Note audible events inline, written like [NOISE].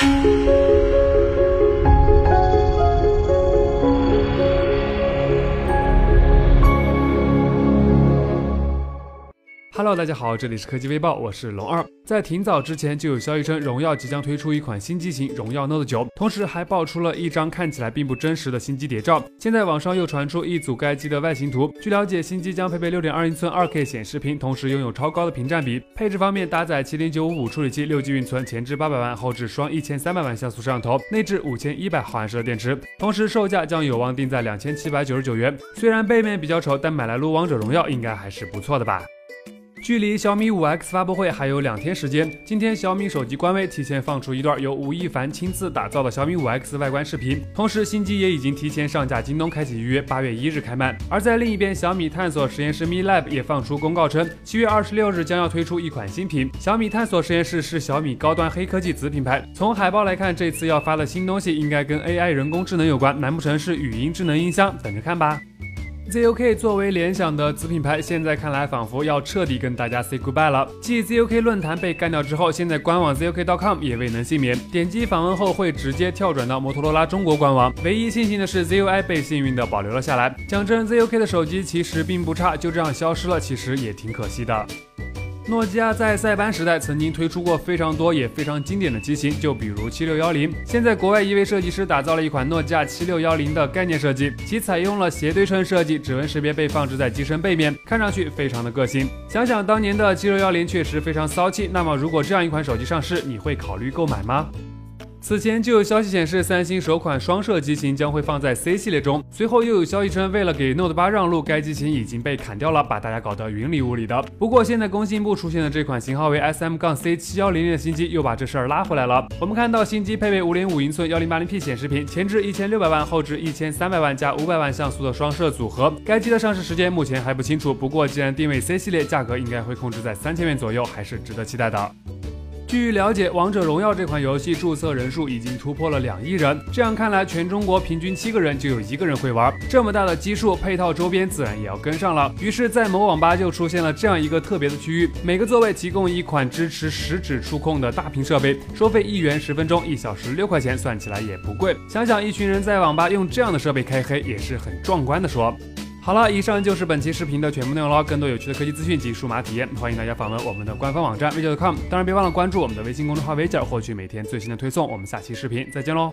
嗯 [LAUGHS] Hello，大家好，这里是科技微报，我是龙二。在挺早之前就有消息称，荣耀即将推出一款新机型荣耀 Note 9，同时还爆出了一张看起来并不真实的新机谍照。现在网上又传出一组该机的外形图。据了解，新机将配备6.2英寸 2K 显示屏，同时拥有超高的屏占比。配置方面，搭载麒麟955处理器，6G 运存，前置800万，后置双1300万像素摄像头，内置5100毫安时的电池。同时售价将有望定在2799元。虽然背面比较丑，但买来撸王者荣耀应该还是不错的吧。距离小米五 X 发布会还有两天时间，今天小米手机官微提前放出一段由吴亦凡亲自打造的小米五 X 外观视频，同时新机也已经提前上架京东，开启预约，八月一日开卖。而在另一边，小米探索实验室 Mi Lab 也放出公告称，七月二十六日将要推出一款新品。小米探索实验室是小米高端黑科技子品牌，从海报来看，这次要发的新东西应该跟 AI 人工智能有关，难不成是语音智能音箱？等着看吧。ZUK 作为联想的子品牌，现在看来仿佛要彻底跟大家 say goodbye 了。继 ZUK 论坛被干掉之后，现在官网 ZUK.com 也未能幸免。点击访问后会直接跳转到摩托罗拉中国官网。唯一庆幸的是，ZUI 被幸运的保留了下来。讲真，ZUK 的手机其实并不差，就这样消失了，其实也挺可惜的。诺基亚在塞班时代曾经推出过非常多也非常经典的机型，就比如七六幺零。现在国外一位设计师打造了一款诺基亚七六幺零的概念设计，其采用了斜对称设计，指纹识别被放置在机身背面，看上去非常的个性。想想当年的七六幺零确实非常骚气，那么如果这样一款手机上市，你会考虑购买吗？此前就有消息显示，三星首款双摄机型将会放在 C 系列中。随后又有消息称，为了给 Note 8让路，该机型已经被砍掉了，把大家搞得云里雾里的。不过现在工信部出现的这款型号为 SM-C7100 的新机又把这事儿拉回来了。我们看到新机配备5.5英寸 1080p 显示屏，前置1600万，后置1300万加500万像素的双摄组合。该机的上市时间目前还不清楚，不过既然定位 C 系列，价格应该会控制在三千元左右，还是值得期待的。据了解，《王者荣耀》这款游戏注册人数已经突破了两亿人。这样看来，全中国平均七个人就有一个人会玩。这么大的基数，配套周边自然也要跟上了。于是，在某网吧就出现了这样一个特别的区域，每个座位提供一款支持食指触控的大屏设备，收费一元十分钟，一小时六块钱，算起来也不贵。想想一群人在网吧用这样的设备开黑，也是很壮观的说。好了，以上就是本期视频的全部内容了。更多有趣的科技资讯及数码体验，欢迎大家访问我们的官方网站 v i d e o c o m 当然，别忘了关注我们的微信公众号 v i d e o 获取每天最新的推送。我们下期视频再见喽！